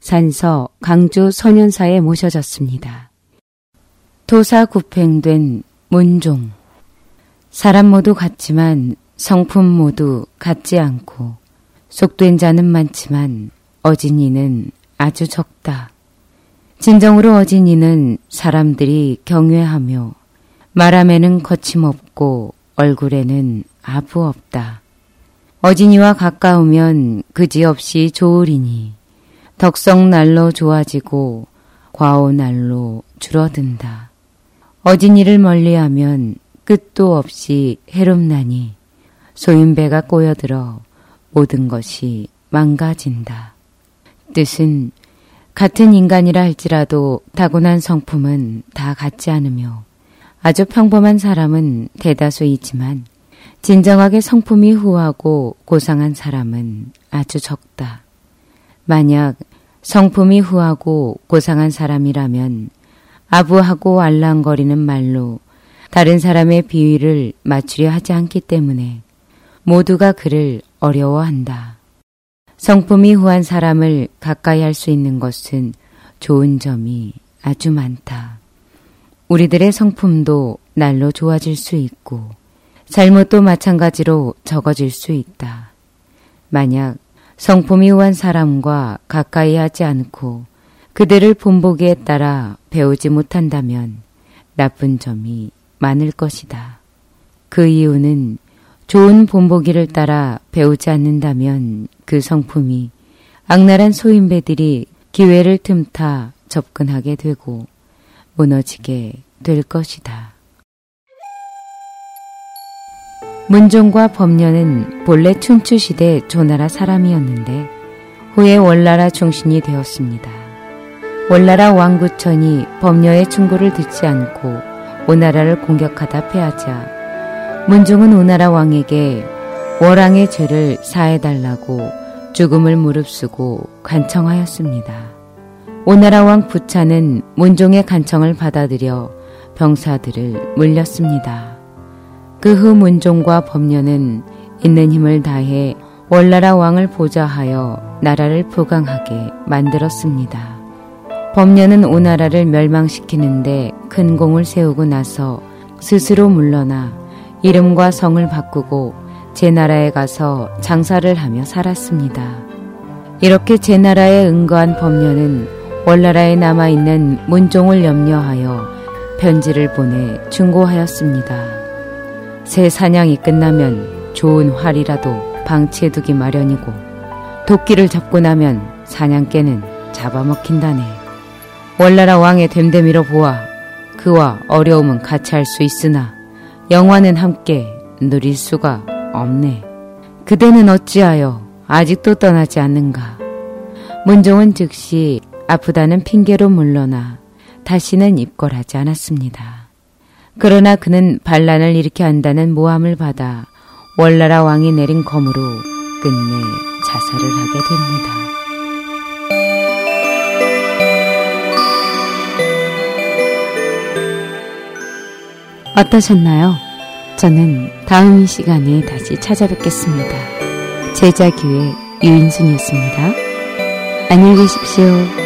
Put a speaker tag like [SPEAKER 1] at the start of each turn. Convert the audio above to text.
[SPEAKER 1] 산서 강주 선현사에 모셔졌습니다. 도사구팽된 문종 사람 모두 같지만 성품 모두 같지 않고 속된 자는 많지만 어진이는 아주 적다. 진정으로 어진이는 사람들이 경외하며 말함에는 거침없고 얼굴에는 아부 없다. 어진이와 가까우면 그지없이 좋으리니 덕성 날로 좋아지고 과오 날로 줄어든다. 어진 이를 멀리하면 끝도 없이 해롭나니 소인배가 꼬여들어 모든 것이 망가진다. 뜻은 같은 인간이라 할지라도 타고난 성품은 다 같지 않으며 아주 평범한 사람은 대다수이지만 진정하게 성품이 후하고 고상한 사람은 아주 적다. 만약 성품이 후하고 고상한 사람이라면 아부하고 알랑거리는 말로 다른 사람의 비위를 맞추려 하지 않기 때문에 모두가 그를 어려워한다. 성품이 후한 사람을 가까이 할 수 있는 것은 좋은 점이 아주 많다. 우리들의 성품도 날로 좋아질 수 있고 잘못도 마찬가지로 적어질 수 있다. 만약 성품이 후한 사람과 가까이 하지 않고 그들을 본보기에 따라 배우지 못한다면 나쁜 점이 많을 것이다. 그 이유는 좋은 본보기를 따라 배우지 않는다면 그 성품이 악랄한 소인배들이 기회를 틈타 접근하게 되고 무너지게 될 것이다. 문종과 법녀는 본래 춘추 시대 조나라 사람이었는데 후에 월나라 중신이 되었습니다. 월나라 왕구천이 법녀의 충고를 듣지 않고 오나라를 공격하다 패하자 문종은 오나라 왕에게 월왕의 죄를 사해달라고 죽음을 무릅쓰고 간청하였습니다. 오나라 왕 부차는 문종의 간청을 받아들여 병사들을 물렸습니다. 그 후 문종과 법녀는 있는 힘을 다해 월나라 왕을 보좌하여 나라를 부강하게 만들었습니다. 법녀는 오나라를 멸망시키는데 큰 공을 세우고 나서 스스로 물러나 이름과 성을 바꾸고 제 나라에 가서 장사를 하며 살았습니다. 이렇게 제 나라에 응거한 법녀는 월나라에 남아있는 문종을 염려하여 편지를 보내 충고하였습니다. 새 사냥이 끝나면 좋은 활이라도 방치해두기 마련이고 도끼를 잡고 나면 사냥개는 잡아먹힌다네. 월나라 왕의 됨됨이로 보아 그와 어려움은 같이 할 수 있으나 영화는 함께 누릴 수가 없네. 그대는 어찌하여 아직도 떠나지 않는가? 문종은 즉시 아프다는 핑계로 물러나 다시는 입궐하지 않았습니다. 그러나 그는 반란을 일으켜 한다는 모함을 받아 월나라 왕이 내린 검으로 끝내 자살을 하게 됩니다. 어떠셨나요? 저는 다음 시간에 다시 찾아뵙겠습니다. 제자교회 유인순이었습니다. 안녕히 계십시오.